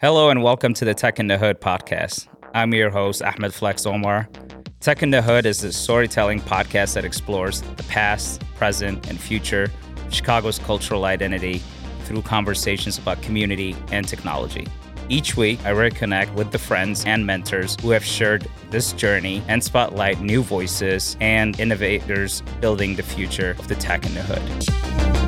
Hello and welcome to the Tech in the Hood podcast. I'm your host, Ahmed Flex Omar. Tech in the Hood is a storytelling podcast that explores the past, present, and future of Chicago's cultural identity through conversations about community and technology. Each week, I reconnect with the friends and mentors who have shared this journey and spotlight new voices and innovators building the future of the tech in the hood.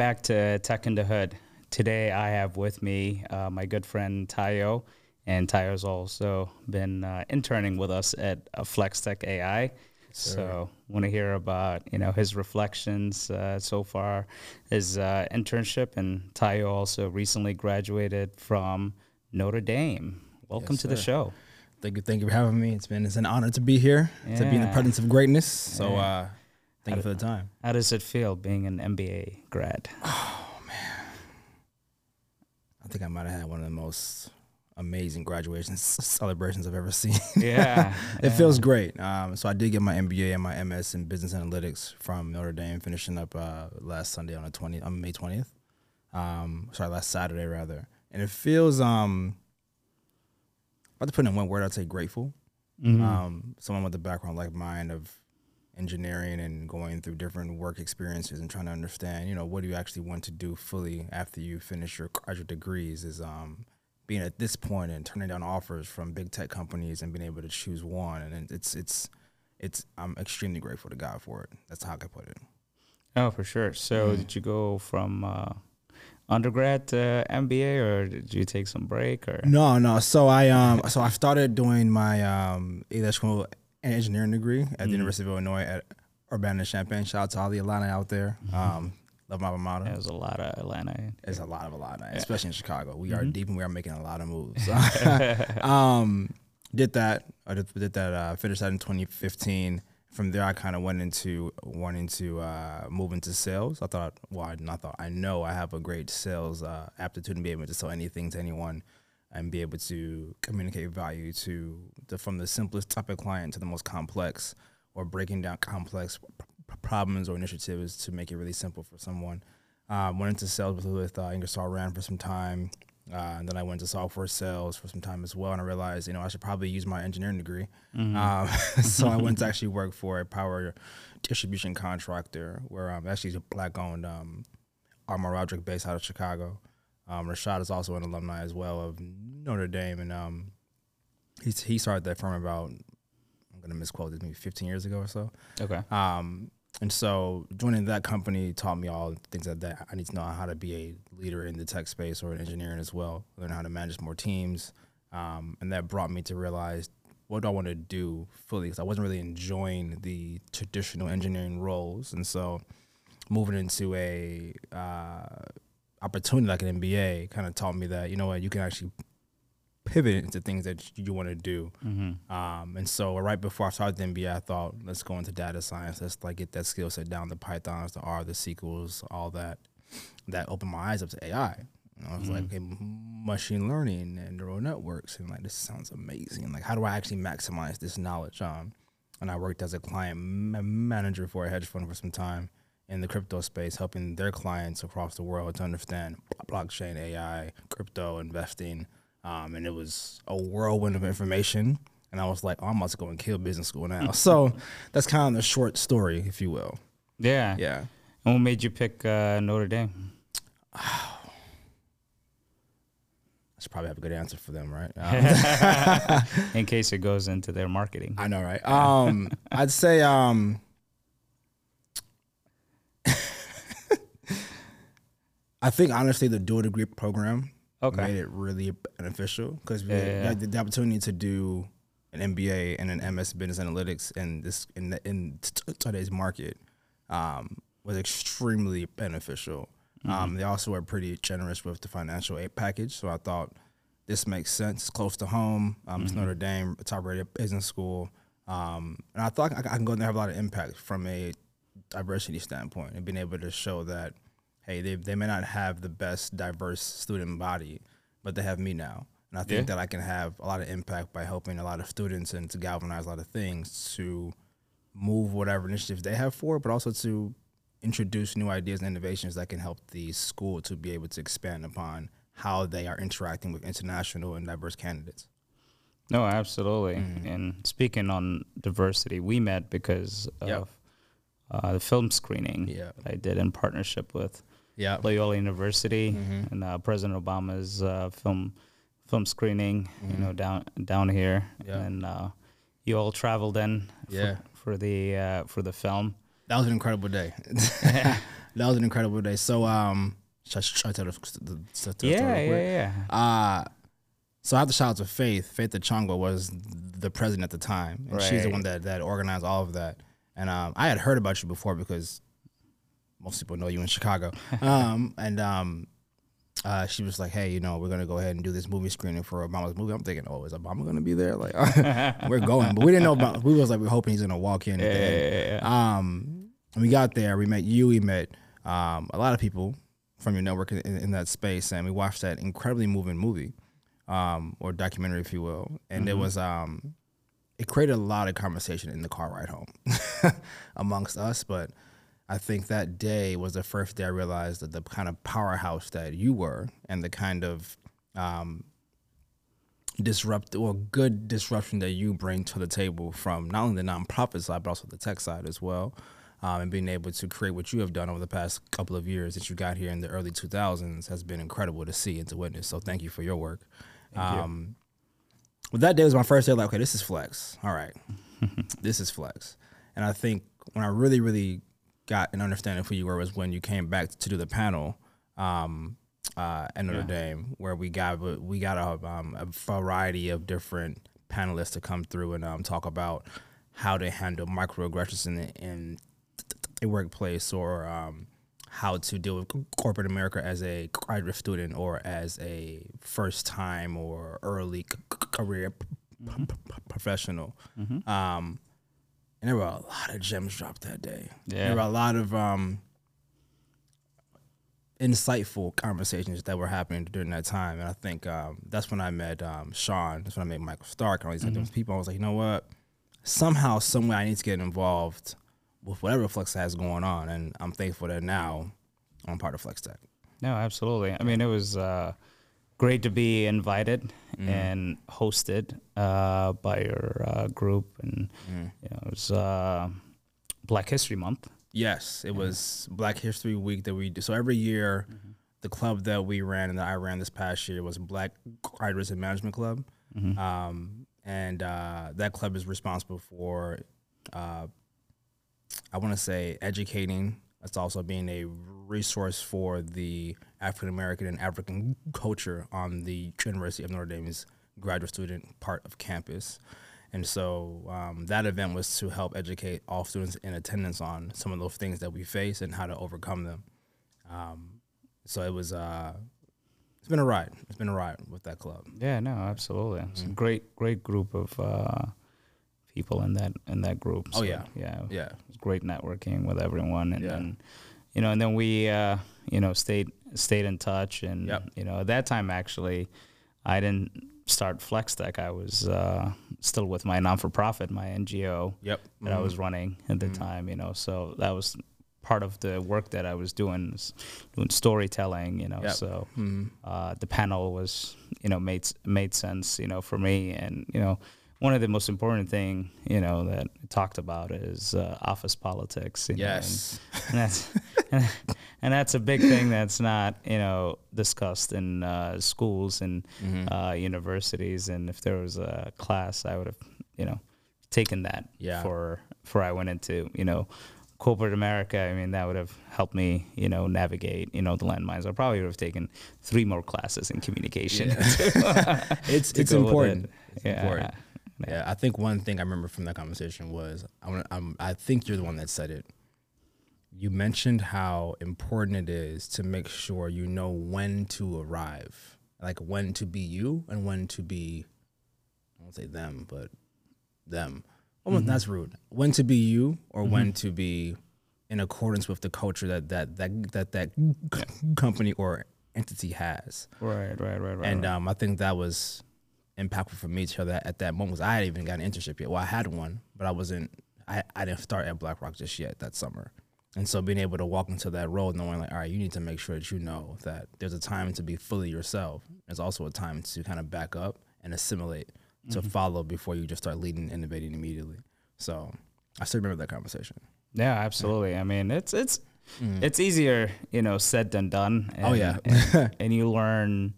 Back to Tech in the Hood. Today I have with me uh, my good friend Tayo, and Tayo's also been uh, interning with us at uh, FlexTech AI. So want to hear about you know his reflections uh, so far, his uh, internship, and Tayo also recently graduated from Notre Dame. Welcome Yes, to the show. Thank you, thank you for having me. It's been it's an honor to be here, to be in the presence of greatness. So Yeah. Thank you for the time. How does it feel being an MBA grad? Oh man, I think I might have had one of the most amazing graduation celebrations I've ever seen. Yeah, it feels great. Um, so I did get my MBA and my MS in business analytics from Notre Dame, finishing up uh, last Sunday on the 20th, on May 20th. Um, sorry, last Saturday rather. And it feels um, if I had to put in one word, I'd say grateful. Mhm. um, someone with a background like mine of engineering and going through different work experiences and trying to understand, you know, what do you actually want to do fully after you finish your graduate degrees is um, being at this point and turning down offers from big tech companies and being able to choose one. And it's it's it's I'm extremely grateful to God for it. That's how I could put it. Oh, for sure. So, Mm. did you go from uh, undergrad to MBA, or did you take some break? Or No, no. So I um so I started doing my um electrical engineering degree at the Mhm. University of Illinois at Urbana Champaign. Shout out to all the alumni out there. Um, love my alma mater. there's a lot of Atlanta. There's a lot of alumni, especially in Chicago. We are Mhm. deep and we are making a lot of moves. um, did that. I did, did that. Uh, finished that in 2015. From there, I kind of went into wanting to uh, move into sales. I thought, well, I not thought I know I have a great sales uh, aptitude and be able to sell anything to anyone, and be able to communicate value to the from the simplest type of client to the most complex, or breaking down complex p- problems or initiatives to make it really simple for someone. Um, went into sales with, with uh, Ingersoll Rand for some time. Uh, and then I went to software sales for some time as well. And I realized, you know, I should probably use my engineering degree. Um, so I went to actually work for a power distribution contractor where um, actually a black owned um, Armor Roderick based out of Chicago. Um, Rashad is also an alumni as well of Notre Dame. And um, he's, he started that firm about, I'm going to misquote this, maybe 15 years ago or so. Okay. Um, and so joining that company taught me all things that, that I need to know how to be a leader in the tech space or in engineering as well, learn how to manage more teams. Um, and that brought me to realize what do I want to do fully because I wasn't really enjoying the traditional engineering roles. And so moving into a uh, opportunity like an MBA kind of taught me that, you know what, you can actually pivot into things that you want to do. Mm-hmm. Um, and so right before I started the MBA, I thought, let's go into data science. Let's like get that skill set down, the Pythons, the R, the SQLs, all that. That opened my eyes up to AI. And I was like, okay, machine learning and neural networks, and like this sounds amazing. Like, how do I actually maximize this knowledge? Um, and I worked as a client ma- manager for a hedge fund for some time in the crypto space, helping their clients across the world to understand blockchain, AI, crypto investing. Um, and it was a whirlwind of information. And I was like, oh, I'm about to go and kill business school now. so that's kind of the short story, if you will. Yeah. Yeah. And what made you pick uh, Notre Dame? I should probably have a good answer for them, right? Um, In case it goes into their marketing. I know, right? Um, I'd say um, I think honestly the dual degree program Okay. made it really beneficial because we Yeah, had- yeah, had the, opportunity to do an MBA and an MS Business Analytics in this in the, in t- today's market um, was extremely beneficial. Mm-hmm. Um, they also were pretty generous with the financial aid package, so I thought this makes sense. It's close to home. Um, It's Mm-hmm. Notre Dame, a top-rated business school, um, and I thought I, I can go there and have a lot of impact from a diversity standpoint and being able to show that hey, they they may not have the best diverse student body, but they have me now, and I think Yeah. that I can have a lot of impact by helping a lot of students and to galvanize a lot of things to move whatever initiatives they have forward, but also to introduce new ideas and innovations that can help the school to be able to expand upon how they are interacting with international and diverse candidates. No, absolutely. Mm-hmm. And speaking on diversity, we met because Yep. of uh, the film screening Yeah. that I did in partnership with Yeah. Loyola University Mm-hmm. and uh, President Obama's uh, film film screening. You know, down down here, Mm-hmm. Yeah. and uh, you all traveled in for, Yeah. for the uh, for the film. That was an incredible day. that was an incredible day. So, um, should, I- should I tell the, the, the story Yeah, real yeah, quick? yeah. Uh, so I have to shout out to Faith. Faith Achongwa was the president at the time, and she's the one that, that organized all of that. And um, I had heard about you before because most people know you in Chicago. um, and um, uh, she was like, "Hey, you know, we're gonna go ahead and do this movie screening for Obama's movie." I'm thinking, "Oh, is Obama gonna be there?" Like, we're going, but we didn't know about. We was like, we're hoping he's gonna walk in. at the end. Um, and we got there. We met you. We met um, a lot of people from your network in, in that space, and we watched that incredibly moving movie um, or documentary, if you will. And it was um, it created a lot of conversation in the car ride home amongst us. But I think that day was the first day I realized that the kind of powerhouse that you were, and the kind of um, disrupt or good disruption that you bring to the table from not only the nonprofit side but also the tech side as well um, and being able to create what you have done over the past couple of years that you got here in the early 2000s has been incredible to see and to witness. So thank you for your work. Um, well, that day was my first day like okay this is flex. All right. This is flex. And i think when i really really got an understanding of who you were was when you came back to do the panel um, uh, at Notre Dame, where we got we got a, um, a variety of different panelists to come through and um, talk about how to handle microaggressions in in a workplace or um, how to deal with corporate America as a graduate student or as a first time or early career p- professional. Um, and there were a lot of gems dropped that day. There were a lot of um, insightful conversations that were happening during that time. And I think um, that's when I met um, Sean. That's when I met Michael Stark and all these other people. I was like, you know what? Somehow, somewhere, I need to get involved with whatever Flex has going on. And I'm thankful that now I'm part of Flex Tech. No, absolutely. I mean, it was uh, great to be invited Mm-hmm. and hosted uh, by your uh, group, and Mm-hmm. you know, it was uh, Black History Month. Yes, it was Black History Week that we do. So every year, the club that we ran and that I ran this past year was Black Writers and Management Club, um, and uh, that club is responsible for, uh, I want to say, educating. It's also being a resource for the African American and African culture on the University of Notre Dame's graduate student part of campus. And so um, that event was to help educate all students in attendance on some of those things that we face and how to overcome them. Um, so it was, uh, it's been a ride. It's been a ride with that club. Yeah, no, absolutely. It's Mm-hmm. a great, great group of uh, people in that in that group. Oh, yeah. yeah, Yeah. It was great networking with everyone, and Yeah. then you know, and then we uh, you know stayed stayed in touch, and Yep. you know, at that time actually, I didn't start FlexTech. I was uh, still with my non for profit, my NGO Yep. that I was running at the time. You know, so that was part of the work that I was doing, is doing storytelling. You know, Yep. so Mm-hmm. uh, the panel was you know made made sense. You know, for me, and you know. One of the most important thing, you know, that I talked about is uh, office politics. You know, and- Yes. and that's and that's a big thing that's not you know discussed in uh, schools and Mm-hmm. uh, universities. And if there was a class, I would have you know taken that Yeah. for for I went into you know corporate America. I mean that would have helped me you know navigate you know the landmines. I probably would have taken three more classes in communication. it's to it's with important. it. It's Yeah. important. Yeah, I think one thing I remember from that conversation was I want I'm, I think you're the one that said it. You mentioned how important it is to make sure you know when to arrive, like when to be you and when to be I won't say them, but them. Almost that's rude. When to be you or when to be in accordance with the culture that that that that that company or entity has. Right, right, right, right. and um, I think that was impactful for me to hear that at that moment. 'cause I hadn't even got an internship yet. Well, I had one, but I wasn't. I, I didn't start at BlackRock just yet that summer. And so being able to walk into that role, knowing like, all right, you need to make sure that you know that there's a time to be fully yourself. There's also a time to kind of back up and assimilate, to follow before you just start leading, and innovating immediately. So I still remember that conversation. yeah, absolutely. I mean, it's it's it's easier, you know, said than done. And, Oh, yeah. and, and you learn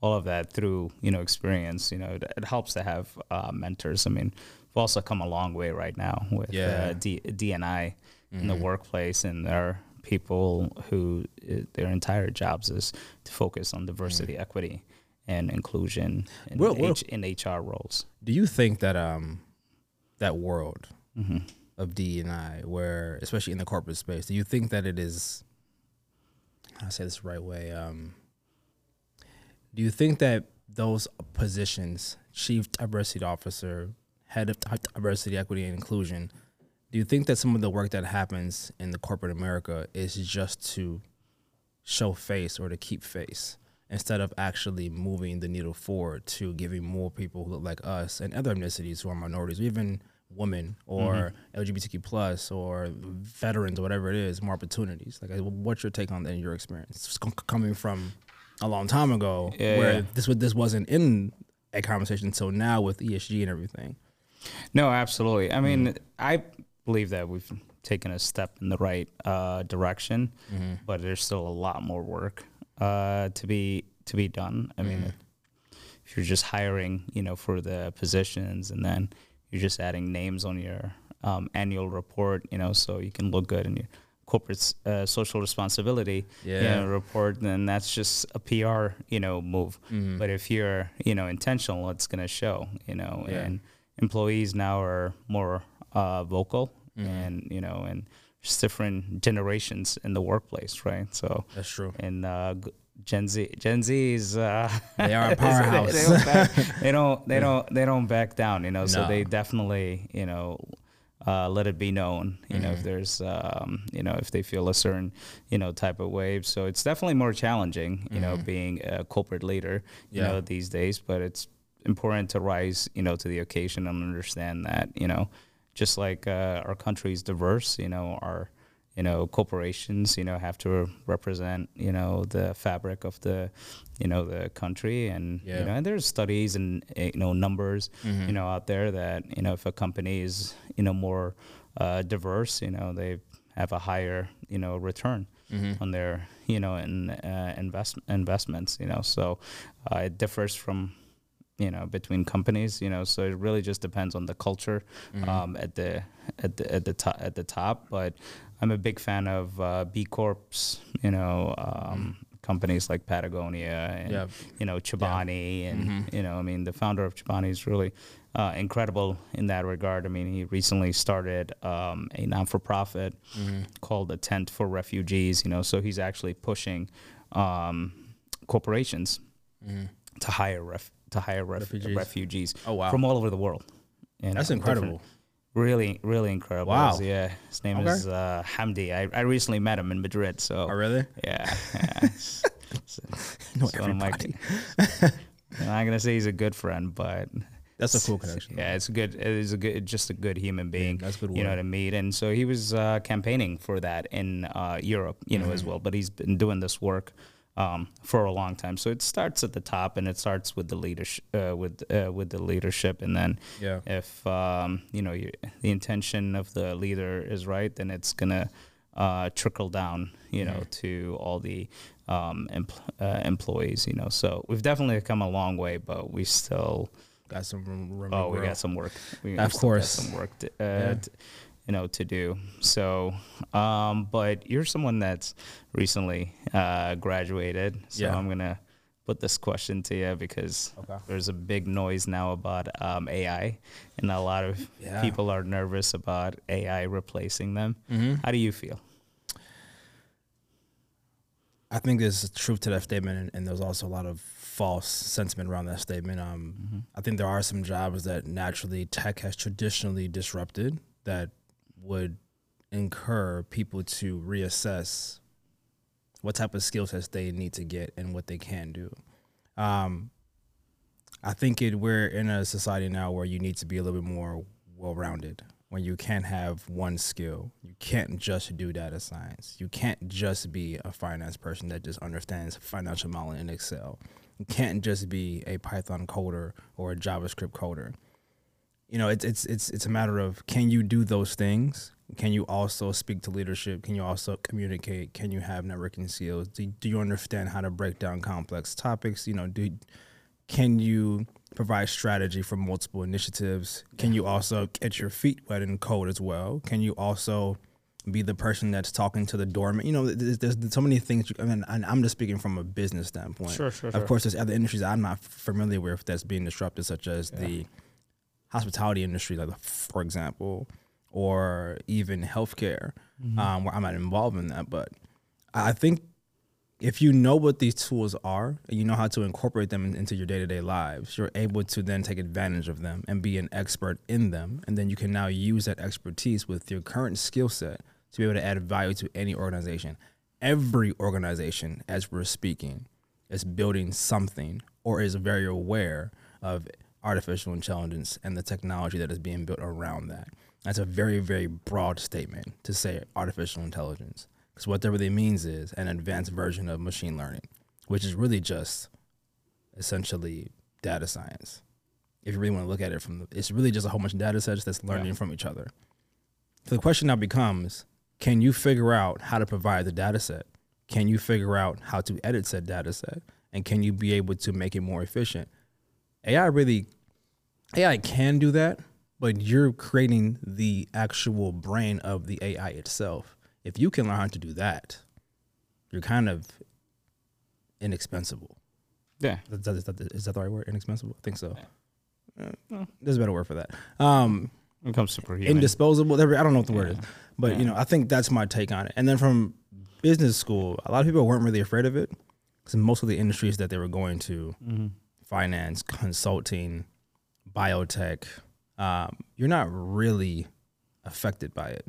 all of that through you know experience. You know, it, it helps to have uh, mentors. I mean, we've also come a long way right now with Yeah. uh, D, DNI in the workplace, and there are people who uh, their entire jobs is to focus on diversity, equity, and inclusion in, Well, well- H, in HR roles. Do you think that um that world Mm-hmm. of D and I, where especially in the corporate space, do you think that it is? How I say this the right way? Um, do you think that those positions, chief diversity officer, head of diversity, equity, and inclusion, do you think that some of the work that happens in the corporate America is just to show face or to keep face instead of actually moving the needle forward to giving more people who look like us and other ethnicities who are minorities, or even women or mm-hmm. LGBTQ plus or veterans or whatever it is, more opportunities? Like, uh, what's your take on that in your experience? C- coming from a long time ago, Yeah, where yeah. this this wasn't in a conversation until now with ESG and everything. No, absolutely. I mean, mm-hmm. I believe that we've taken a step in the right uh, direction, but there's still a lot more work uh, to be to be done. I mean, if you're just hiring, you know, for the positions, and then you're just adding names on your um, annual report, you know, so you can look good in your corporate uh, social responsibility you know, report, then that's just a PR, you know, move. But if you're, you know, intentional, it's going to show, you know, Yeah. and employees now are more uh, vocal and, you know, and just different generations in the workplace, right? So, That's true. and uh, Gen Z, Gen Z is uh, They are a they- powerhouse. They, don't back, they don't, they don't, they don't back down. You know, so they definitely, you know, uh, let it be known. You Mm-hmm. know, if there's, um, you know, if they feel a certain, you know, type of way. So it's definitely more challenging. You know, being a corporate leader. You Mm-hmm. Yeah. know, these days, but it's important to rise, you know, to the occasion and understand that, you know, just like uh, our country is diverse, you know, our you know corporations you know have to represent you know the fabric of the you know the country and Yeah. you know and there's studies and eh, you know numbers you know out there that you know if a company is you know more uh, diverse you know they have a higher you know return on their you know in uh, invest investments you know so uh, it differs from you know between companies you know so it really just depends on the culture um, at the at the at the top at the top but i'm a big fan of uh, b corps you know um, companies like patagonia and Yeah. you know chobani and you know i mean the founder of chobani is really uh, incredible in that regard. I mean he recently started um, a non-for-profit called a tent for refugees you know so he's actually pushing um, corporations to hire ref, to hire ref, Refugees. refugees, Oh, wow. from all over the world. You That's know, incredible. Really, really incredible. Wow. Yeah, his name Okay. is uh, Hamdi. I, I recently met him in Madrid. So Oh, really? yeah, yeah. It's- it's- it's of my- I'm not gonna say he's a good friend, but That's a cool connection. yeah, it's a good. It is a good, just a good human being. that's good You know work. to meet, and so he was uh, campaigning for that in uh, Europe, you know, as Mm-hmm. well. But he's been doing this work um, for a long time. So it starts at the top, and it starts with the leadership, uh, with uh, with the leadership, and then Yeah. if um, you know you, the intention of the leader is right, then it's gonna uh, trickle down, you know, Mm-hmm. to all the um, empl- uh, employees. You know, so we've definitely come a long way, but we still. Got some room. room Oh, we got some work. We Of course. some work, to, uh, Yeah. t- you know, to do. So, um, but you're someone that's recently uh, graduated. So Yeah. I'm gonna put this question to you because Okay. there's a big noise now about um, AI, and a lot of Yeah. people are nervous about AI replacing them. Mm-hmm. How do you feel? I think there's truth to that statement, and, and there's also a lot of false sentiment around that statement. Um, I think there are some jobs that naturally tech has traditionally disrupted that would incur people to reassess what type of skill sets they need to get and what they can do. Um, I think it we're in a society now where you need to be a little bit more well rounded. When you can't have one skill, you can't just do data science. You can't just be a finance person that just understands financial modeling in Excel. You can't just be a Python coder or a JavaScript coder. You know, it's it's it's it's a matter of can you do those things? Can you also speak to leadership? Can you also communicate? Can you have networking skills? Do, do you understand how to break down complex topics? You know, do can you provide strategy for multiple initiatives? Can you also get your feet wet in code as well? Can you also be the person that's talking to the doorman? You know, there's, there's so many things. You, I mean, I'm just speaking from a business standpoint. Sure, sure, Of sure. course, there's other industries I'm not familiar with that's being disrupted, such as the hospitality industry, like for example, or even healthcare, um, where I'm not involved in that. But I think if you know what these tools are and you know how to incorporate them in- into your day-to-day lives you're able to then take advantage of them and be an expert in them. And then you can now use that expertise with your current skill set to be able to add value to any organization. Every organization as we're speaking is building something or is very aware of artificial intelligence and the technology that is being built around that that's a very very broad statement to say artificial intelligence because what that really means is an advanced version of machine learning, which is really just essentially data science. If you really want to look at it from, the, it's really just a whole bunch of data sets that's learning from each other. So the question now becomes: Can you figure out how to provide the data set? Can you figure out how to edit said data set? And can you be able to make it more efficient? AI really, AI can do that, but you're creating the actual brain of the AI itself. If you can learn how to do that, you're kind of inexpensible. Yeah. Is that, is that, is that the right word? Inexpensible? I think so. Uh, there's a better word for that. Um, it comes to superhuman. indisposable. I don't know what the word is, but you know, I think that's my take on it. And then from business school, a lot of people weren't really afraid of it because most of the industries that they were going to, finance, consulting, biotech, um, you're not really affected by it.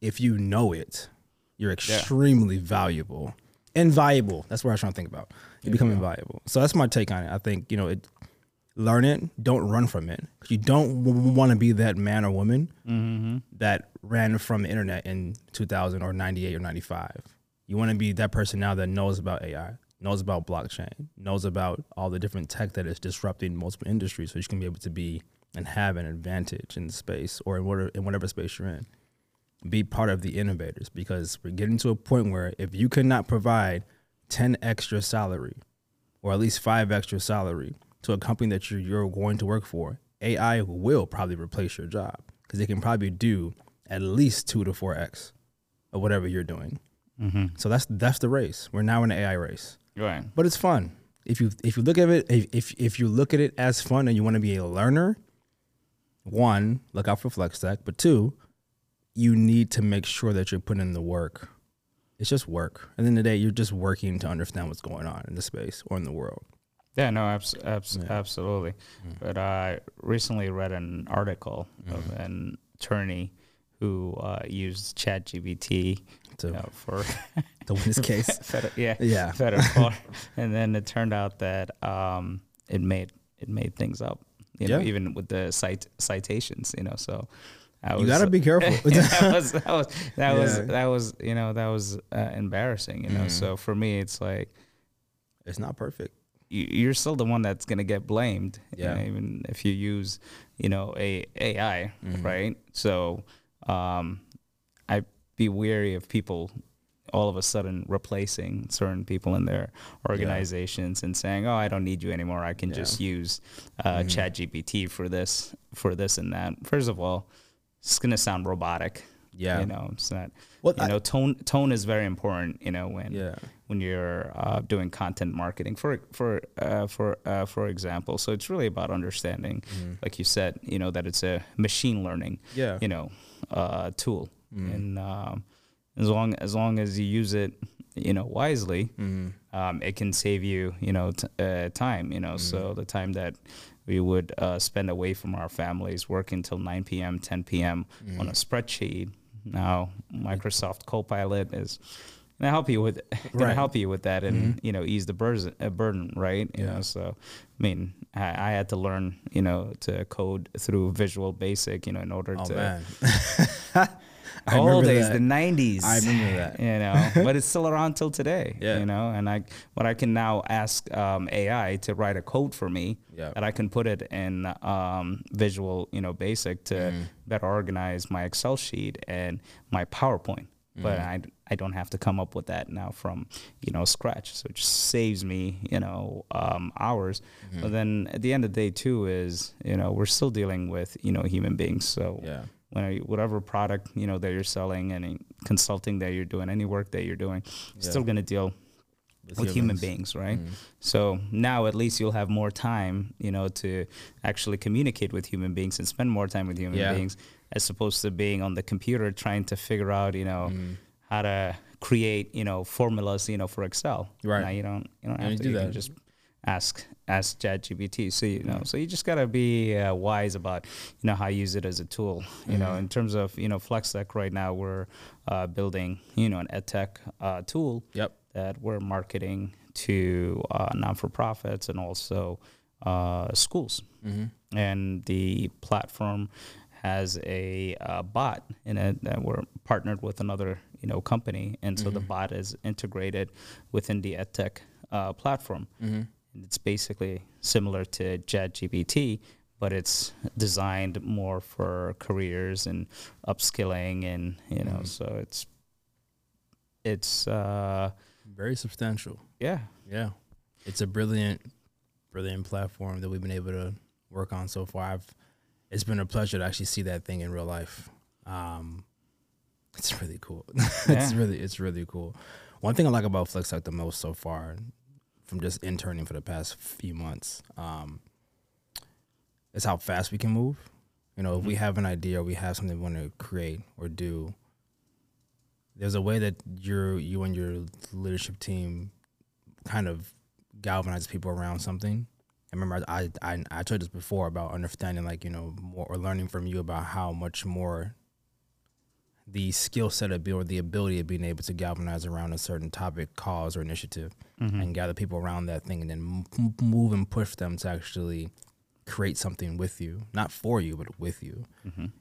If you know it, you're extremely valuable. Invaluable. That's what I was trying to think about. You become invaluable. So that's my take on it. I think you know it learn it don't run from it you don't w- want to be that man or woman that ran from the internet in 2000 or 98 or 95 you want to be that person now that knows about ai knows about blockchain knows about all the different tech that is disrupting multiple industries so you can be able to be and have an advantage in the space or in whatever, in whatever space you're in be part of the innovators because we're getting to a point where if you cannot provide 10 extra salary or at least five extra salary to a company that you're, you're going to work for, AI will probably replace your job because they can probably do at least two to four X of whatever you're doing. Mm-hmm. So that's that's the race. We're now in the AI race, Right. but it's fun. If you if you look at it if if, if you look at it as fun and you want to be a learner, one look out for FlexTech, but two, you need to make sure that you're putting in the work. It's just work. At the end of the day, you're just working to understand what's going on in the space or in the world. Yeah, no, abs- abs- absolutely. Mm. But I recently read an article Mm-hmm. of an attorney who uh, used ChatGPT To- you know, for To win this case. federal, yeah, Yeah. federal court, and then it turned out that um, it made it made things up. You know, even with the cite citations. You know, so. I was, You gotta be careful. that was that was that was Yeah. that was you know that was uh, embarrassing. You know, Mm. so for me, it's like it's not perfect. you- you're still the one that's gonna get blamed. you Yeah. know, even if you use, you know, a AI, Mm-hmm. right? So, um, I'd be weary of people all of a sudden replacing certain people in their organizations and saying, "Oh, I don't need you anymore. I can just use uh, ChatGPT for this, for this and that." First of all, it's gonna sound robotic. Yeah. you know, it's not. Well, you I- know, tone tone is very important. You know, when Yeah. when you're uh, doing content marketing for for uh, for uh, for example. So it's really about understanding, like you said, you know, that it's a machine learning, Mm-hmm. Yeah. you know, uh, tool, Mm-hmm. and um, as long as long as you use it, you know, wisely, Mm-hmm. um, it can save you, you know, t- uh, time. You know, Mm-hmm. so the time that we would uh, spend away from our families, working till 9 p.m., 10 p.m. Mm-hmm. on a spreadsheet. Now Microsoft Copilot is gonna help you with gonna Right. help you with that and you know ease the burden, uh, burden right you Yeah. know so I mean I, I had to learn you know to code through Visual Basic you know in order Oh to. I old days that. the 90s I remember that. you know but it's still around till today Yeah. you know and I what I can now ask um, AI to write a code for me Yeah. that I can put it in um, Visual you know Basic to Mm-hmm. better organize my Excel sheet and my PowerPoint but Mm-hmm. I, I don't have to come up with that now from you know scratch so it just saves me you know um, hours Mm-hmm. but then at the end of the day too is you know we're still dealing with you know human beings so Yeah. When you- whatever product you know that you're selling any consulting that you're doing any work that you're doing you're still going to deal with human beings right so now at least you'll have more time you know to actually communicate with human beings and spend more time with human Yeah. beings as opposed to being on the computer trying to figure out you know Mm-hmm. how to create you know formulas you know for excel Right. now you don't you don't have you to do you can that. just ask ask ChatGPT. So you know, so you just gotta be uh, wise about you know how you use it as a tool. You know, in terms of you know FlexTech right now, we're uh, building you know an edtech uh, tool Yep. that we're marketing to uh, non for profits and also uh, schools. And the platform has a uh, bot in it that we're partnered with another you know company, and so the bot is integrated within the edtech uh, platform. It's basically similar to ChatGPT, but it's designed more for careers and upskilling, and you know, so it's it's uh, Very substantial. yeah, Yeah. It's a brilliant, brilliant platform that we've been able to work on so far. I've, it's been a pleasure to actually see that thing in real life. Um, it's really cool. it's really, it's really cool. One thing I like about FlexTech the most so far, from just interning for the past few months, um, is how fast we can move. You know, if we have an idea or we have something we want to create or do, there's a way that your you and your leadership team kind of galvanize people around something. I remember I I I told this before about understanding like you know more or learning from you about how much more the skill set of or the ability of being able to galvanize around a certain topic, cause, or initiative, and gather people around that thing, and then m- move and push them to actually create something with you, not for you, but with you,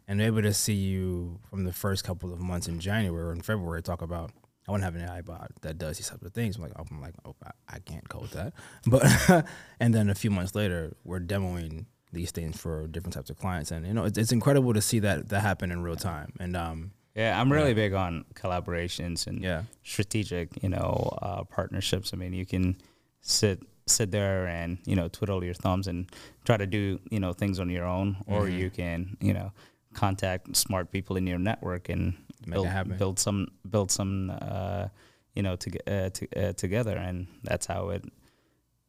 and able to see you from the first couple of months in January or in February talk about. I want to have an AI bot that does these types of things. I'm like, I'm like, oh, I, I can't code that. But and then a few months later, we're demoing these things for different types of clients, and you know, it's, it's incredible to see that that happen in real time. And um, yeah. I'm really big on collaborations and Yeah. strategic, you know, uh, partnerships. I mean, you can sit sit there and you know twiddle your thumbs and try to do you know things on your own, or Mm-hmm. you can you know contact smart people in your network and Make build happen. build some build some uh, you know to, uh, to, uh, together, and that's how it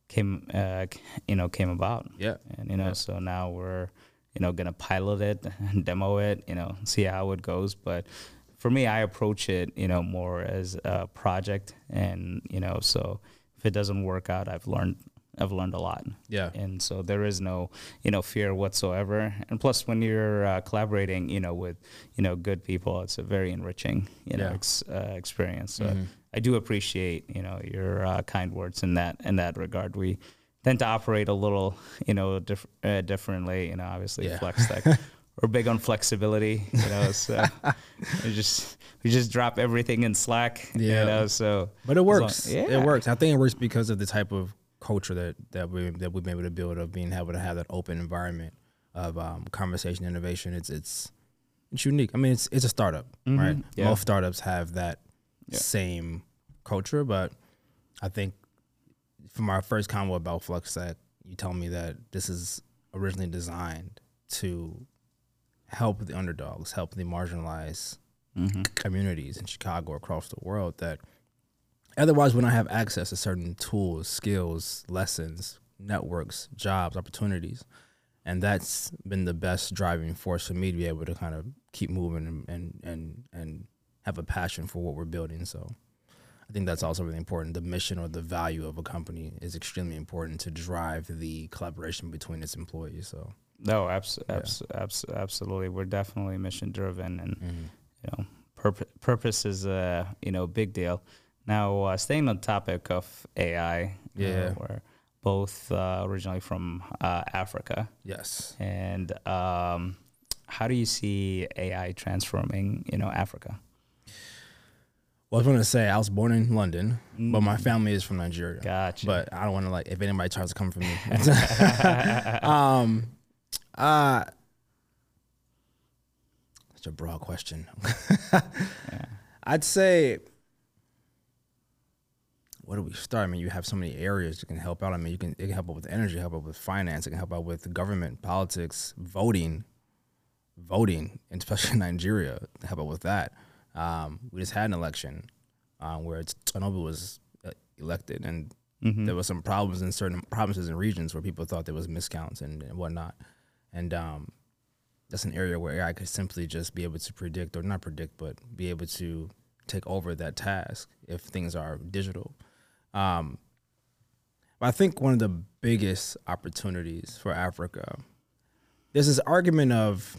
came uh, you know came about. Yeah. and you know so now we're you know gonna pilot it and demo it you know see how it goes. But for me i approach it you know more as a project and you know so if it doesn't work out i've learned i've learned a lot. Yeah. and so there is no you know fear whatsoever. And plus when you're uh, collaborating you know with you know good people it's a very enriching you know Yeah. ex- uh, experience. So i do appreciate you know your uh, kind words in that in that regard. We tend to operate a little you know diff- uh, differently you know obviously Yeah. flex tech we're big on flexibility you know so we just we just drop everything in slack Yeah. you know so But it as long- works. yeah It works. I think it works because of the type of culture that that we that we've been able to build of being able to have that open environment of um, conversation, innovation. It's it's it's unique. I mean, it's it's a startup, right? Mm-hmm. Yeah. Most startups have that Yeah. same culture, but I think from our first convo about FlexTech, you tell me that this is originally designed to help the underdogs, help the marginalized Mm-hmm. communities in Chicago across the world that otherwise would not have access to certain tools, skills, lessons, networks, jobs, opportunities. And that's been the best driving force for me to be able to kind of keep moving and and and, and have a passion for what we're building. So I think that's also really important. The mission or the value of a company is extremely important to drive the collaboration between its employees. So No, abs- abs- abs- absolutely. We're definitely mission driven, and you know, purpose purpose is a you know big deal. Now, uh, staying on the topic of AI, Yeah. uh, we're both uh, originally from uh, Africa, Yes. and um, how do you see AI transforming, you know, Africa? Well, I was going to say I was born in London, but my family is from Nigeria. Gotcha. But I don't want to like if anybody tries to come for me. um, uh, such a broad question. I'd say, where do we start? I mean, you have so many areas you can help out. I mean, you can it can help out with energy, help out with finance, it can help out with government, politics, voting, voting, especially in Nigeria, help out with that. Um, we just had an election uh, where Tinubu was uh, elected, and there was some problems in certain provinces and regions where people thought there was miscounts and, and whatnot. And um, that's an area where AI could simply just be able to predict, or not predict, but be able to take over that task if things are digital. Um, I think one of the biggest opportunities for Africa, there's this argument of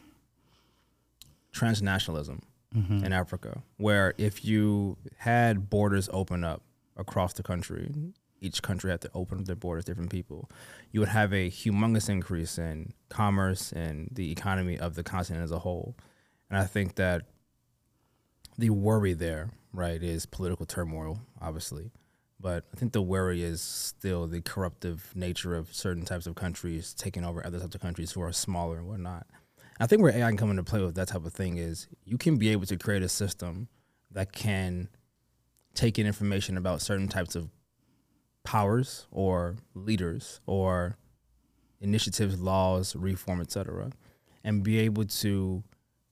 transnationalism Mm-hmm. in Africa, where if you had borders open up across the country, each country had to open up their borders, to different people, you would have a humongous increase in commerce and the economy of the continent as a whole. And I think that the worry there, right, is political turmoil, obviously. But I think the worry is still the corruptive nature of certain types of countries taking over other types of countries who are smaller and whatnot. I think where AI can come into play with that type of thing is you can be able to create a system that can take in information about certain types of powers or leaders or initiatives, laws, reform, etc., and be able to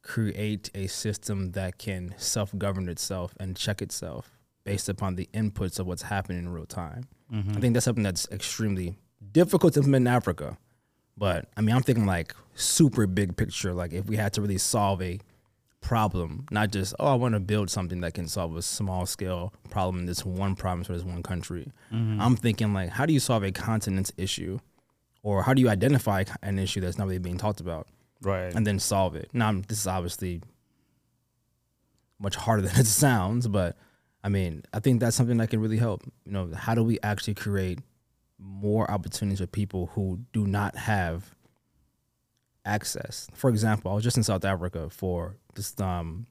create a system that can self-govern itself and check itself based upon the inputs of what's happening in real time. Mm-hmm. I think that's something that's extremely difficult to implement in Africa. But I mean, I'm thinking like super big picture. Like if we had to really solve a problem, not just oh, I want to build something that can solve a small scale problem in this one province or this one country. Mm-hmm. I'm thinking like, how do you solve a continent's issue, or how do you identify an issue that's not really being talked about, right. and then solve it? Now, I'm- this is obviously much harder than it sounds, but I mean, I think that's something that can really help. You know, how do we actually create more opportunities for people who do not have access? For example, I was just in South Africa for this um,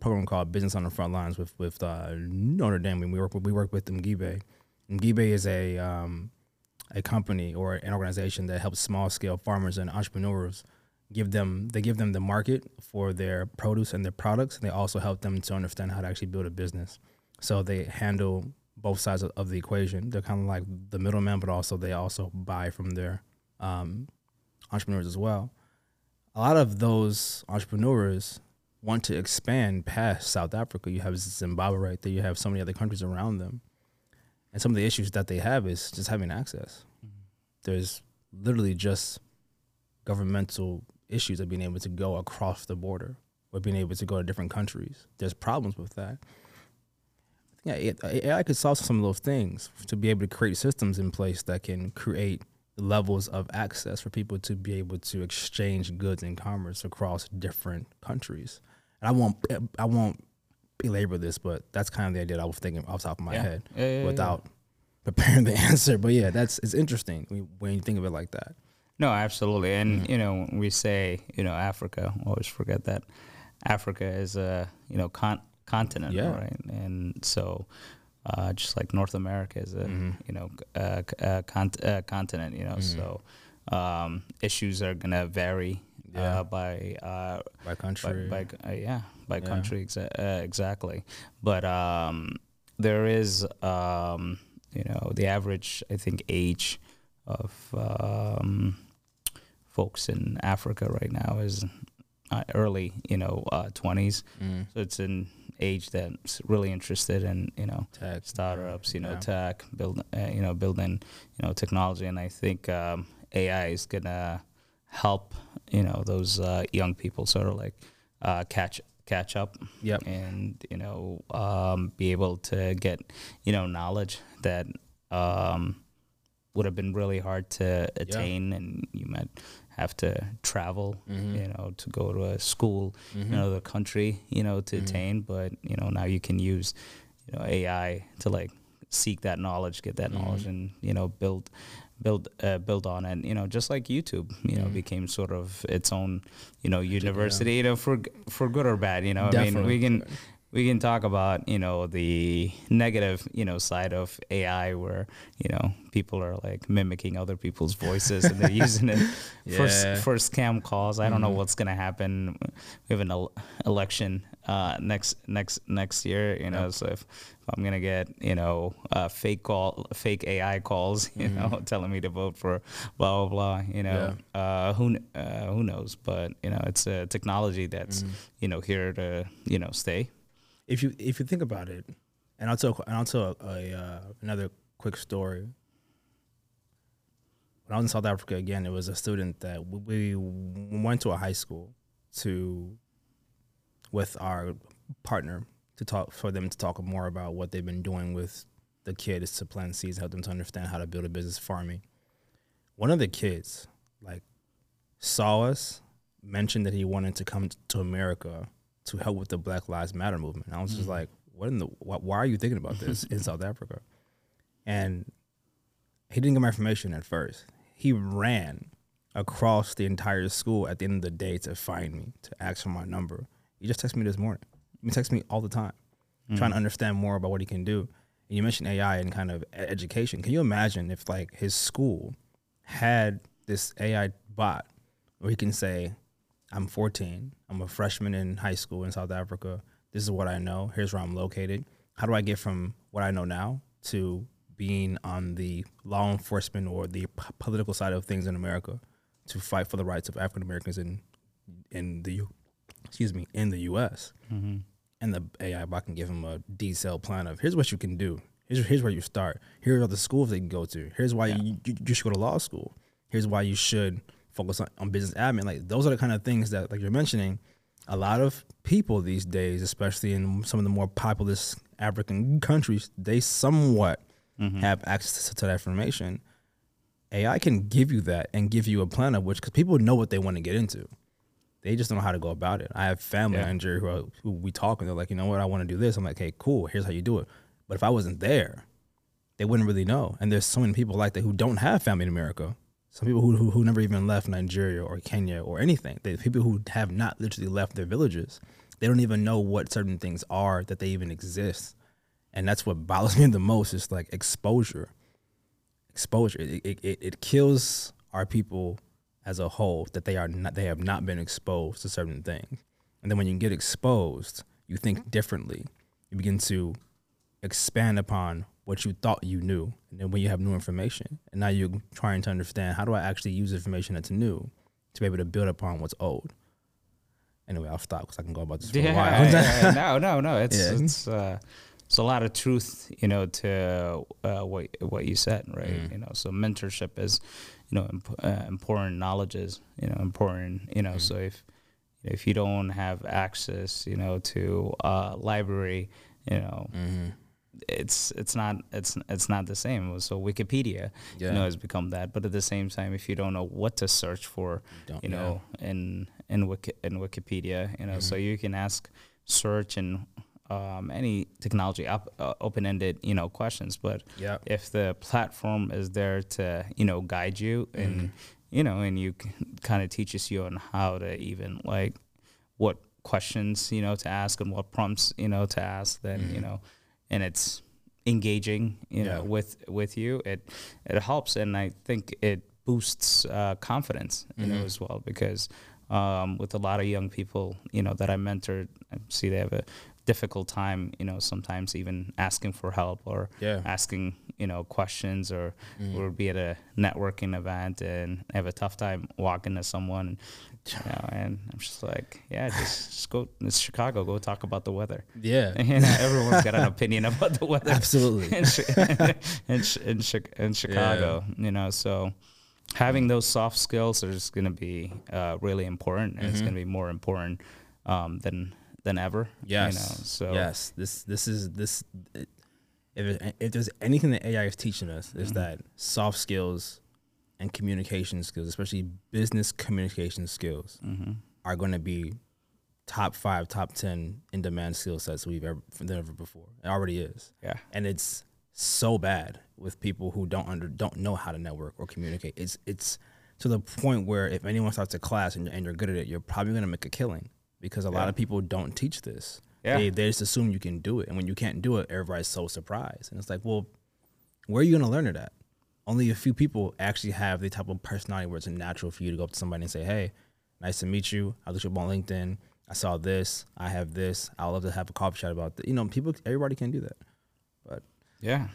program called Business on the Front Lines with with uh, Notre Dame. We work with, we work with Mgibe. Mgibe is a um, a company or an organization that helps small scale farmers and entrepreneurs give them they give them the market for their produce and their products and they also help them to understand how to actually build a business so they handle both sides of, of the equation. They're kind of like the middleman but also they also buy from their um, entrepreneurs as well. A lot of those entrepreneurs want to expand past south africa. You have zimbabwe right there. You have so many other countries around them. And some of the issues that they have is just having access. There's literally just governmental issues of being able to go across the border or being able to go to different countries. There's problems with that. I think AI could solve some of those things to be able to create systems in place that can create levels of access for people to be able to exchange goods and commerce across different countries. And I won't I won't belabor this, but that's kind of the idea I was thinking off the top of my Yeah. head Yeah, yeah, yeah. without preparing the answer. But yeah, that's it's interesting when- you think of it like that. No, absolutely. And Mm. you know, we say you know Africa, always forget that Africa is a you know con- continent, Yeah. right? And so, uh, just like North America is a Mm-hmm. you know uh, uh, con- uh, continent, you know, so um, issues are gonna vary Yeah. uh, by uh, By country. by, by uh, yeah by Yeah. country exa- uh, exactly but um there is um you know the average i think age of um folks in africa right now is uh, early you know uh 20s Mm. so it's an age that's really interested in you know Tech. startups, you know, Yeah. tech, build, uh, you know, building, you know, technology, and I think um, AI is gonna help, you know, those uh, young people sort of like uh, catch catch up, Yep. and you know, um, be able to get, you know, knowledge that um, would have been really hard to attain, and you might have to travel, Mm-hmm. you know, to go to a school in another country, you know, to attain. But you know, now you can use, you know AI to like seek that knowledge, get that knowledge, and you know build build uh, build on it. You know, just like YouTube, you know, became sort of its own you know university. You know, for for good or bad. You know, I mean, we can we can talk about you know the negative you know side of AI where you know people are like mimicking other people's voices and they're using it for Yeah. for scam calls. I don't know Mhm. what's gonna happen. We have an el- election uh, next next next year. You know, Yep. so if, if I'm gonna get you know uh, fake call fake AI calls, you Mm-hmm. know, telling me to vote for blah blah blah. You know, uh, who uh, who knows? But you know, it's a technology that's Mm-hmm. you know here to you know stay. If you if you think about it, and I'll tell and I'll tell a, uh, another quick story. When I was in South Africa again, it was a student that we we went to a high school to with our partner to talk for them to talk more about what they've been doing with the kids to plant seeds, help them to understand how to build a business farming. One of the kids like saw us, mentioned that he wanted to come to America to help with the Black Lives Matter movement. I was just mm. like, what in the why, why are you thinking about this in South Africa? And he didn't get my information at first. He ran across the entire school at the end of the day to find me, to ask for my number. He just texted me this morning. He texts me all the time, mm. trying to understand more about what he can do. And you mentioned AI and kind of education. Can you imagine if like his school had this AI bot where he can say, I'm 14. I'm a freshman in high school in South Africa. This is what I know. Here's where I'm located. How do I get from what I know now to being on the law enforcement or the p- political side of things in America to fight for the rights of African Americans in in the U- excuse me in the U.S. Mm-hmm. And the AI bot can give him a detailed plan of here's what you can do. Here's here's where you start. Here are the schools they can go to. Here's why you, you you should go to law school. Here's why you should focus on, on business admin. Like those are the kind of things that like you're mentioning. A lot of people these days, especially in some of the more populous African countries, they somewhat mm-hmm. have access to that information. AI can give you that and give you a plan of which because people know what they want to get into. They just don't know how to go about it. I have family Yeah. in Nigeria who, are, who we talk and they're like, you know what, I want to do this. I'm like, okay, cool. Here's how you do it. But if I wasn't there, they wouldn't really know. And there's so many people like that who don't have family in America. Some people who, who, who never even left Nigeria or Kenya or anything. They, people who have not literally left their villages. They don't even know what certain things are that they even exist. And that's what bothers me the most is like exposure. Exposure. It, it, it, it kills our people as a whole that they are not they have not been exposed to certain things. And then when you get exposed, you think differently. You begin to expand upon what you thought you knew. And then when you have new information, and now you're trying to understand how do I actually use information that's new to be able to build upon what's old. Anyway, I'll stop because I can go about this for a while. Yeah, yeah, no, no, no. It's Yeah. it's uh, it's a lot of truth, you know, to uh, what what you said, right? Mm. You know, so mentorship is, you know, imp- uh, important. Knowledge is, you know, important. You know, Mm. so if if you don't have access, you know, to a library, you know, Mm-hmm. It's it's not it's it's not the same. So Wikipedia, Yeah. you know, has become that. But at the same time, if you don't know what to search for, Don't- you know, in in Wiki, in Wikipedia, you know, so Mm-hmm. you can ask, search, and um, any technology op- uh, open-ended, you know, questions. But Yeah. if the platform is there to, you know, guide you and Mm-hmm. you know, and you kind of teaches you on how to even like what questions, you know, to ask and what prompts, you know, to ask, then you know, and it's engaging, you know, Mm-hmm. With with you, it it helps, and I think it boosts uh, confidence, you Mm-hmm. know, as well because um, with a lot of young people, you know, that I mentored, I see they have a difficult time, you know, sometimes even asking for help or Yeah. asking, you know, questions or or be at a networking event and have a tough time walking to someone, you know, and I'm just like, yeah, just, just go. It's Chicago. Go talk about the weather. Yeah. Know, everyone's got an opinion about the weather Absolutely. in, in, in, in Chicago. You know, so having those soft skills is going to be uh, really important, and it's going to be more important um, than than ever. Yes. You know, so yes, this this is this. It, if it, if there's anything that AI is teaching us, is that soft skills and communication skills, especially business communication skills, mm-hmm. are going to be top five, top ten in demand skill sets we've ever than ever before. It already is. Yeah. And it's so bad with people who don't under don't know how to network or communicate. It's it's to the point where if anyone starts a class and, and you're good at it, you're probably gonna make a killing because a lot of people don't teach this. Yeah. They they just assume you can do it, and when you can't do it, everybody's so surprised. And it's like, well, where are you gonna learn it at? Only a few people actually have the type of personality where it's natural for you to go up to somebody and say, "Hey, nice to meet you. I looked you up on LinkedIn. I saw this. I have this. I would love to have a coffee chat about that." You know, people, everybody can do that. But Yeah.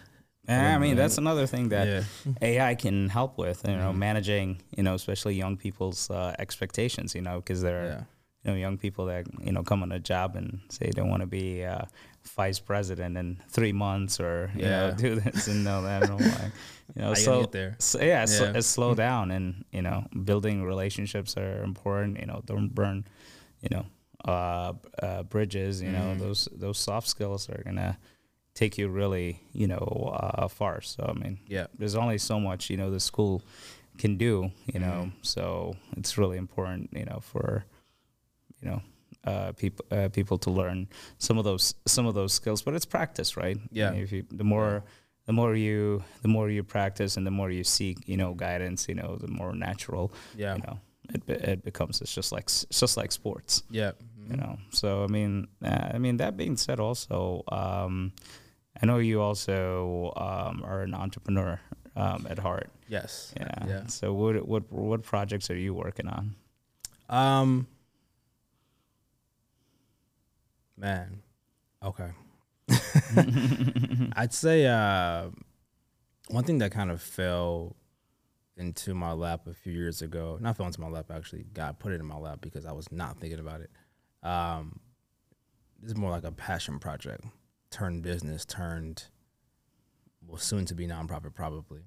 I mean, that's another thing that Yeah. AI can help with, you know, managing, you know, especially young people's uh, expectations, you know, because there are, Yeah. you know, young people that, you know, come on a job and say they want to be uh, vice president in three months or, you know, Yeah. do this and know that. And I'm like, you know, so, get there? so yeah, so, Yeah. uh, slow down and, you know, building relationships are important, you know, don't burn, you know, uh, uh, bridges, you know, those, those soft skills are to take you really, you know, uh, far. So, I mean, Yeah. there's only so much, you know, the school can do, you know, so it's really important, you know, for, you know, uh, people uh, people to learn some of those some of those skills, but it's practice, right? Yeah. If you, the more the more you the more you practice and the more you seek, you know, guidance, you know, the more natural, Yeah. you know, it it becomes. It's just like it's just like sports Yeah. you know so i mean uh, i mean that being said also um i know you also um are an entrepreneur um at heart Yes. yeah Yeah. so what what what projects are you working on Um. Man. Okay. I'd say uh, one thing that kind of fell into my lap a few years ago. Not fell into my lap actually. God put it in my lap because I was not thinking about it. Um, this is more like a passion project, turned business, turned well soon to be nonprofit probably.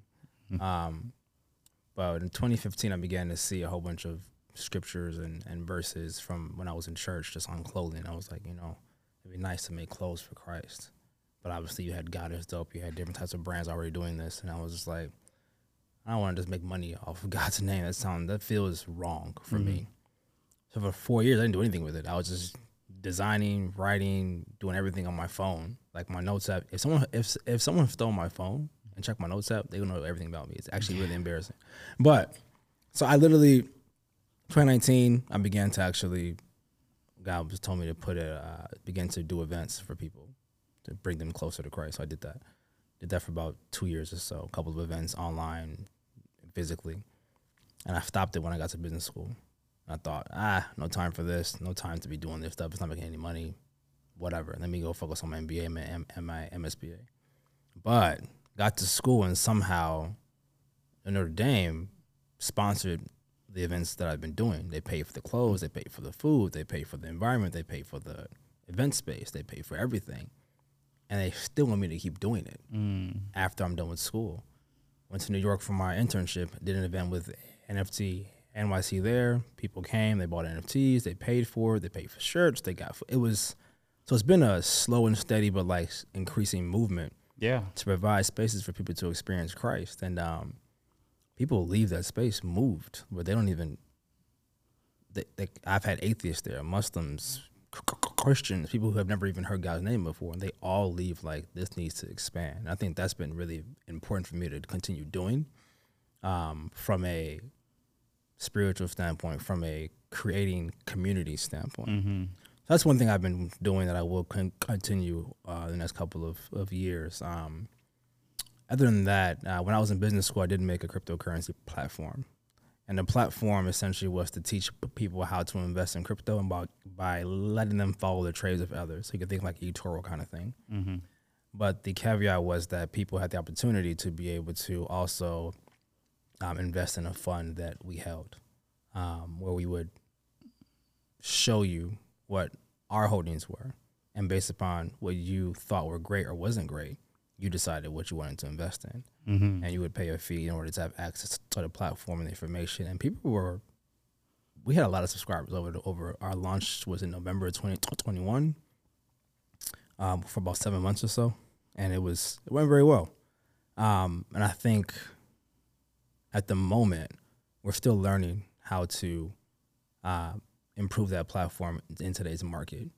Um, but in 2015, I began to see a whole bunch of scriptures and, and verses from when I was in church just on clothing. I was like, you know, it'd be nice to make clothes for Christ. But obviously, you had God is dope. You had different types of brands already doing this, and I was just like, I don't want to just make money off of God's name. That sound that feels wrong for me. Mm-hmm. So for four years, I didn't do anything with it. I was just designing, writing, doing everything on my phone. Like my notes app. If someone if if someone stole my phone and checked my notes app, they would know everything about me. It's actually really embarrassing. But so I literally, 2019, I began to actually. God was told me to put it, uh, begin to do events for people to bring them closer to Christ. So I did that. Did that for about two years or so. A couple of events online, physically, and I stopped it when I got to business school. I thought, ah, no time for this. No time to be doing this stuff. It's not making any money. Whatever. Let me go focus on my MBA and my, M- and my MSBA. But got to school and somehow Notre Dame sponsored the events that I've been doing. They pay for the clothes, they pay for the food, they pay for the environment, they pay for the event space, they pay for everything. And they still want me to keep doing it after I'm done with school. Went to New York for my internship, did an event with NFT NYC there. People came, they bought NFTs, they paid for it, they paid for shirts, they got it was so it's been a slow and steady but like increasing movement yeah to provide spaces for people to experience Christ. And um, people leave that space moved where they don't even. They, they, I've had atheists there, Muslims, Christians, people who have never even heard God's name before, and they all leave like this needs to expand. And I think that's been really important for me to continue doing um, from a spiritual standpoint, from a creating community standpoint. mm-hmm. That's one thing I've been doing that I will con- continue uh, the next couple of, of years. Um, other than that, uh, when I was in business school, I did make a cryptocurrency platform. And the platform essentially was to teach people how to invest in crypto and by, by letting them follow the trades of others. So you could think like eToro kind of thing. Mm-hmm. But the caveat was that people had the opportunity to be able to also um, invest in a fund that we held, um, where we would show you what our holdings were, and based upon what you thought were great or wasn't great, you decided what you wanted to invest in, Mm-hmm. and you would pay a fee in order to have access to the platform and the information. And people were, we had a lot of subscribers over the, over our launch was in November of 2021 um, for about seven months or so, and it was it went very well. Um, and I think at the moment we're still learning how to uh, improve that platform in today's market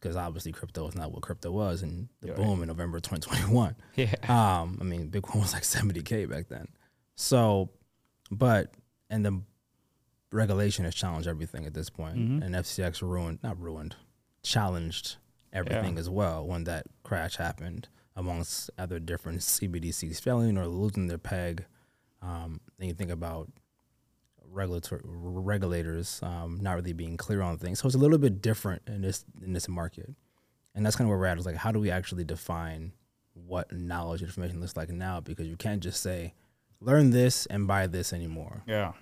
because obviously crypto is not what crypto was in the Right. boom in November 2021. Yeah. Um, I mean, Bitcoin was like 70K back then. So, but, and the regulation has challenged everything at this point. Mhm. And FTX ruined, not ruined, challenged everything as well when that crash happened, amongst other different CBDCs failing or losing their peg. Um, then you think about regulatory regulators um, not really being clear on things. So it's a little bit different in this in this market, and that's kind of where we're at. Is like, how do we actually define what knowledge information looks like now? Because you can't just say, learn this and buy this anymore. Yeah.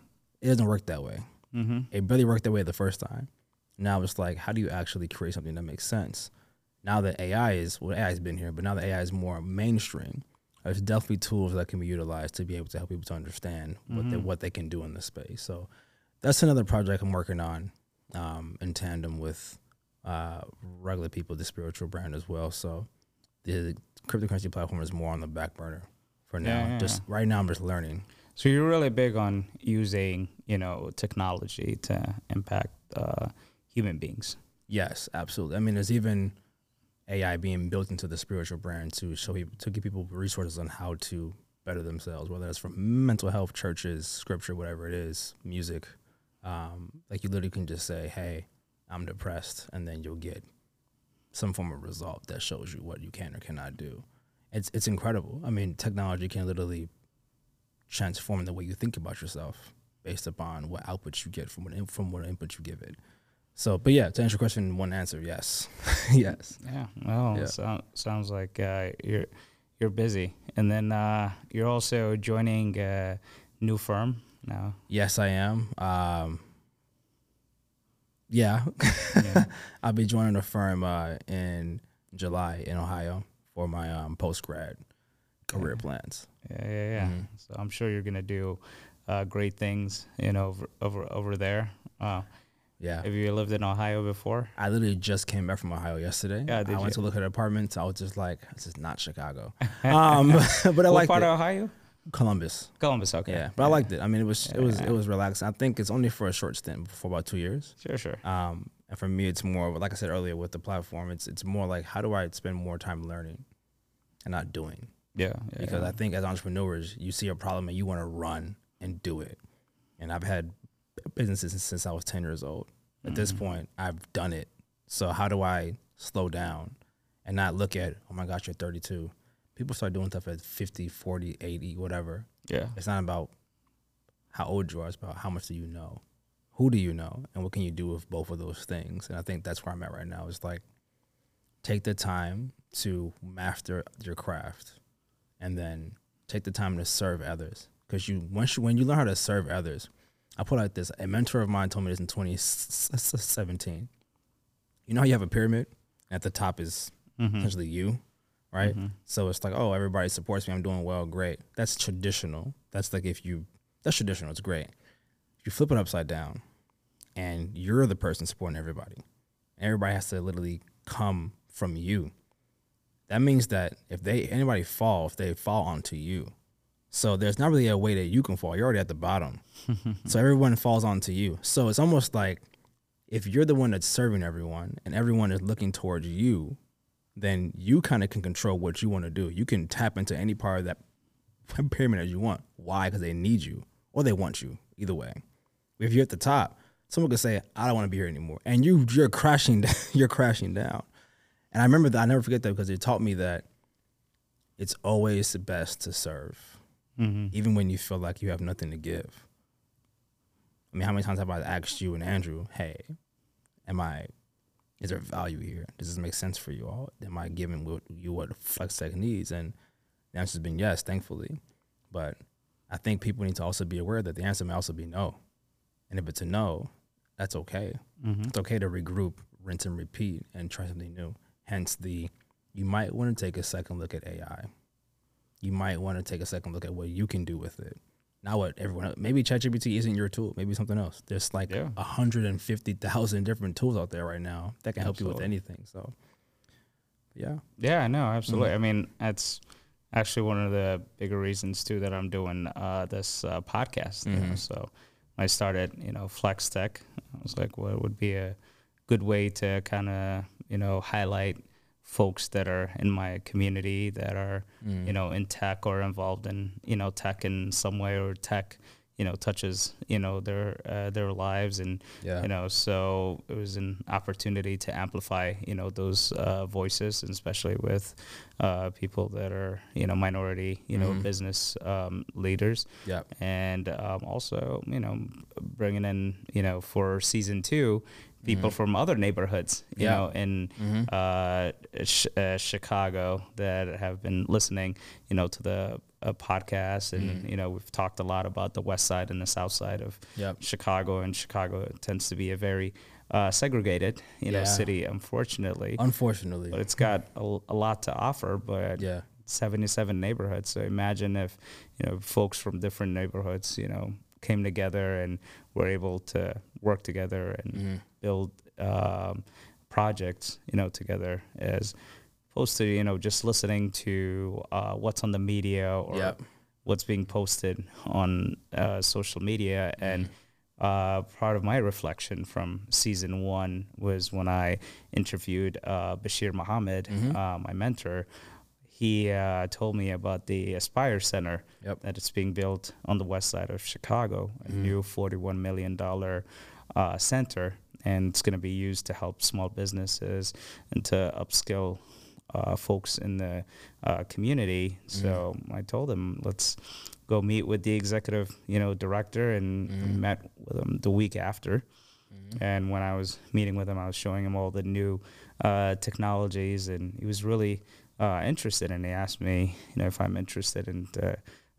It doesn't work that way. Mm-hmm. It barely worked that way the first time. Now it's like, how do you actually create something that makes sense? Now that AI is, well, AI has been here, but now that AI is more mainstream, there's definitely tools that can be utilized to be able to help people to understand what they Mhm. what they can do in this space. So that's another project I'm working on um, in tandem with uh, regular people, the spiritual brand as well. So the cryptocurrency platform is more on the back burner for now. Yeah, yeah, just right now, I'm just learning. So you're really big on using, you know, technology to impact uh, human beings. Yes, absolutely. I mean, there's even AI being built into the spiritual brand to show people to give people resources on how to better themselves, whether it's from mental health, churches, scripture, whatever it is, music. Um, like you literally can just say, "Hey, I'm depressed," and then you'll get some form of result that shows you what you can or cannot do. It's it's incredible. I mean, technology can literally transform the way you think about yourself based upon what outputs you get from what from what input you give it. So, but yeah, to answer your question, one answer, yes, yes. Yeah. Well, Yeah. So, sounds like uh, you're you're busy, and then uh, you're also joining a new firm now. Yes, I am. Um, yeah, Yeah. I'll be joining a firm uh, in July in Ohio for my um, post grad career Okay. plans. Yeah, yeah, yeah. Mhm. So I'm sure you're gonna do uh, great things, you know, over over, over there. Uh, Yeah, have you lived in Ohio before? I literally just came back from Ohio yesterday. Yeah, did I went you? to look at apartments. I was just like, this is not Chicago. um, but I like part it. of Ohio? Columbus. Columbus. Okay. Yeah, but I liked it. I mean, it was it was Yeah. it was relaxing. I think it's only for a short stint, for about two years. Sure, sure. Um, and for me, it's more like I said earlier with the platform. It's it's more like how do I spend more time learning and not doing? Yeah. yeah Because yeah. I think as entrepreneurs, you see a problem and you want to run and do it. And I've had businesses since, I was ten years old. At this Mhm. point, I've done it. So how do I slow down and not look at oh my gosh, you're 32. People start doing stuff at 50, 40, 80, whatever. yeah. It's not about how old you are. It's about how much do you know, who do you know, and what can you do with both of those things. And I think that's where I'm at right now. It's like take the time to master your craft, and then take the time to serve others. Because you once you when you learn how to serve others, I put out this. A mentor of mine told me this in 2017. You know how you have a pyramid, at the top is Mm-hmm. essentially you, right? Mhm. So it's like, oh, everybody supports me. I'm doing well. Great. That's traditional. That's like if you, that's traditional. It's great. If you flip it upside down and you're the person supporting everybody, everybody has to literally come from you. That means that if they, anybody fall, if they fall onto you. So there's not really a way that you can fall. You're already at the bottom. so everyone falls onto you. So it's almost like if you're the one that's serving everyone and everyone is looking towards you, then you kind of can control what you want to do. You can tap into any part of that pyramid as you want. Why? Because they need you or they want you. Either way, if you're at the top, someone could say, "I don't want to be here anymore," and you you're crashing you're crashing down. And I remember that I never forget that because it taught me that it's always the best to serve, Mm-hmm. even when you feel like you have nothing to give. I mean, how many times have I asked you and Andrew, "Hey, am I is there value here? Does this make sense for you all? Am I giving what you what Flex Tech needs? And the answer's been yes, thankfully. But I think people need to also be aware that the answer may also be no. And if it's a no, that's okay. Mm-hmm. It's okay to regroup, rinse and repeat, and try something new. Hence the you might want to take a second look at AI. You might want to take a second look at what you can do with it. Not what everyone else. Maybe ChatGPT isn't your tool. Maybe something else. There's like Yeah. 150,000 different tools out there right now that can help you with anything. So, yeah. Yeah, no, absolutely. Mm-hmm. I mean, that's actually one of the bigger reasons too that I'm doing uh, this uh, podcast. you know, Mhm. So I started, you know, Flex Tech, I was like, what would be a good way to kind of, you know, highlight folks that are in my community that are, Mm. you know, in tech or involved in, you know, tech in some way or tech, you know, touches, you know, their uh, their lives and Yeah. you know so it was an opportunity to amplify you know those uh, voices and especially with uh, people that are you know minority you know Mhm. business um, leaders Yeah. and um, also you know bringing in you know for season two people from other neighborhoods you Mm-hmm. Yeah. know in Mhm. uh, sh- uh, Chicago that have been listening, you know, to the uh, podcast, and Mm-hmm. you know, we've talked a lot about the west side and the south side of Yep. Chicago, and Chicago tends to be a very uh, segregated, you know, city, unfortunately. Unfortunately. But it's got a, a lot to offer, but yeah. 77 neighborhoods. So imagine if, you know, folks from different neighborhoods, you know, came together and were able to work together and Mm-hmm. build um, projects, you know, together as opposed to, you know, just listening to uh, what's on the media or Yep. what's being posted on uh, social media. And uh, part of my reflection from season one was when I interviewed uh, Bashir Muhammad, uh, my mentor. He uh, told me about the Aspire Center Yep. that it's being built on the west side of Chicago, a new $41 million uh, center. And it's going to be used to help small businesses and to upskill uh, folks in the uh, community. So I told him, let's go meet with the executive, you know, director, and we met with him the week after. And when I was meeting with him, I was showing him all the new uh, technologies, and he was really uh, interested. And they asked me, you know, if I'm interested in uh,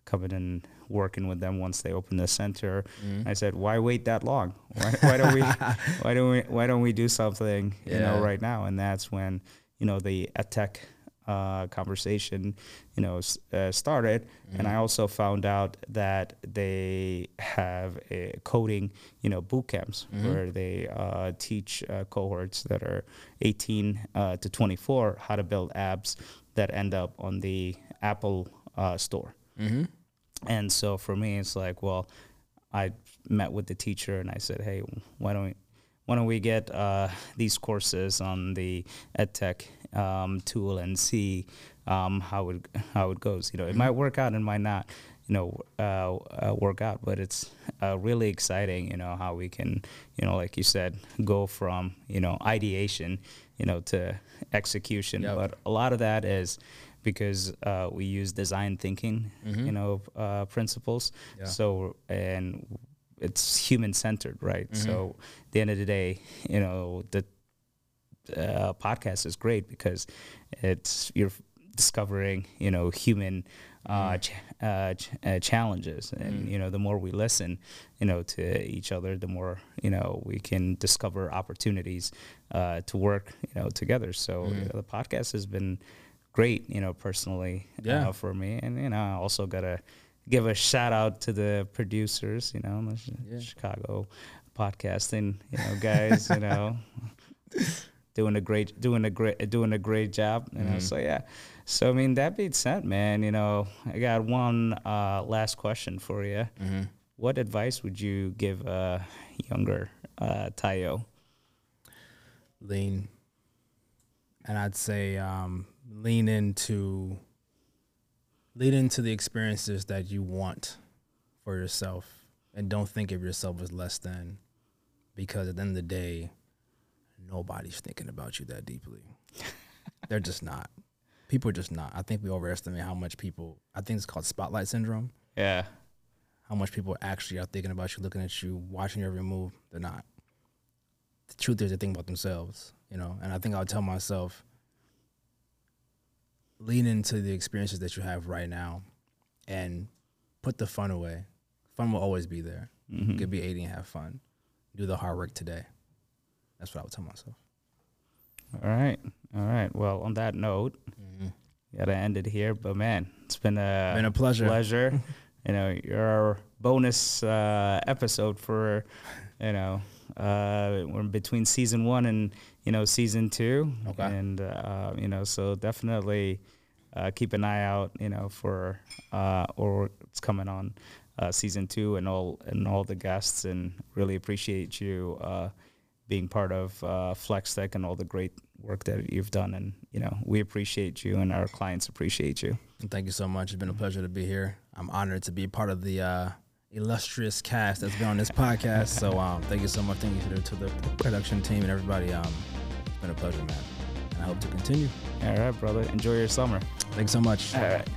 coming and working with them once they open the center. I said, why wait that long? Why, why don't we? why don't we? Why don't we do something, you know, right now? And that's when you know the tech uh, conversation, you know, uh, started. And I also found out that they have a coding, you know, boot camps where they uh, teach uh, cohorts that are 18 uh, to 24 how to build apps that end up on the Apple uh, store. Mm-hmm. And so for me, it's like, well, I met with the teacher and I said, hey, why don't we, why don't we get uh, these courses on the EdTech um, tool and see um, how it how it goes. You know, it might work out and might not. You know, uh, uh, work out, but it's uh, really exciting. You know how we can, you know, like you said, go from you know ideation, you know, to execution. Yep. But a lot of that is because uh, we use design thinking, you know, uh, principles. Yeah. So and it's human centered, right? So at the end of the day, you know, the uh, podcast is great because it's you're discovering, you know, human uh, ch- uh, ch- uh, challenges, and you know, the more we listen, you know, to each other, the more you know we can discover opportunities uh, to work, you know, together. So uh, the podcast has been great, you know, personally Yeah. uh, for me, and you know, I also gotta give a shout out to the producers, you know, Yeah. Chicago podcasting, you know, guys, you know, doing a great, doing a great, doing a great job, you know. So yeah, so I mean, that being said, man, you know, I got one uh, last question for you. Mm-hmm. What advice would you give a younger uh, Tayo? lean and i'd say um, lean into lean into the experiences that you want for yourself and don't think of yourself as less than because at the end of the day nobody's thinking about you that deeply they're just not people are just not i think we overestimate how much people i think it's called spotlight syndrome Yeah, how much people actually are thinking about you, looking at you, watching your every move. They're not. The truth is, they think about themselves, you know. And I think I'll tell myself, lean into the experiences that you have right now, and put the fun away. Fun will always be there. You could be 80 and have fun. Do the hard work today. That's what I would tell myself. All right. All right. Well, on that note, gotta end it here. But man, it's been a Been a pleasure. Pleasure. you know, you're our bonus uh, episode for, you know, uh, we're between season one and you know season two. Okay. And uh, you know, so definitely uh, keep an eye out. You know, for uh, or what's coming on uh, season two and all and all the guests, and really appreciate you uh, being part of uh, Flex Tech and all the great work that you've done. And you know, we appreciate you, and our clients appreciate you. Thank you so much. It's been a pleasure to be here. I'm honored to be part of the uh, illustrious cast that's been on this podcast. So um, thank you so much. Thank you to the, to the production team and everybody. Um, it's been a pleasure, man. And I hope to continue. All right, brother. Enjoy your summer. Thanks so much. All right.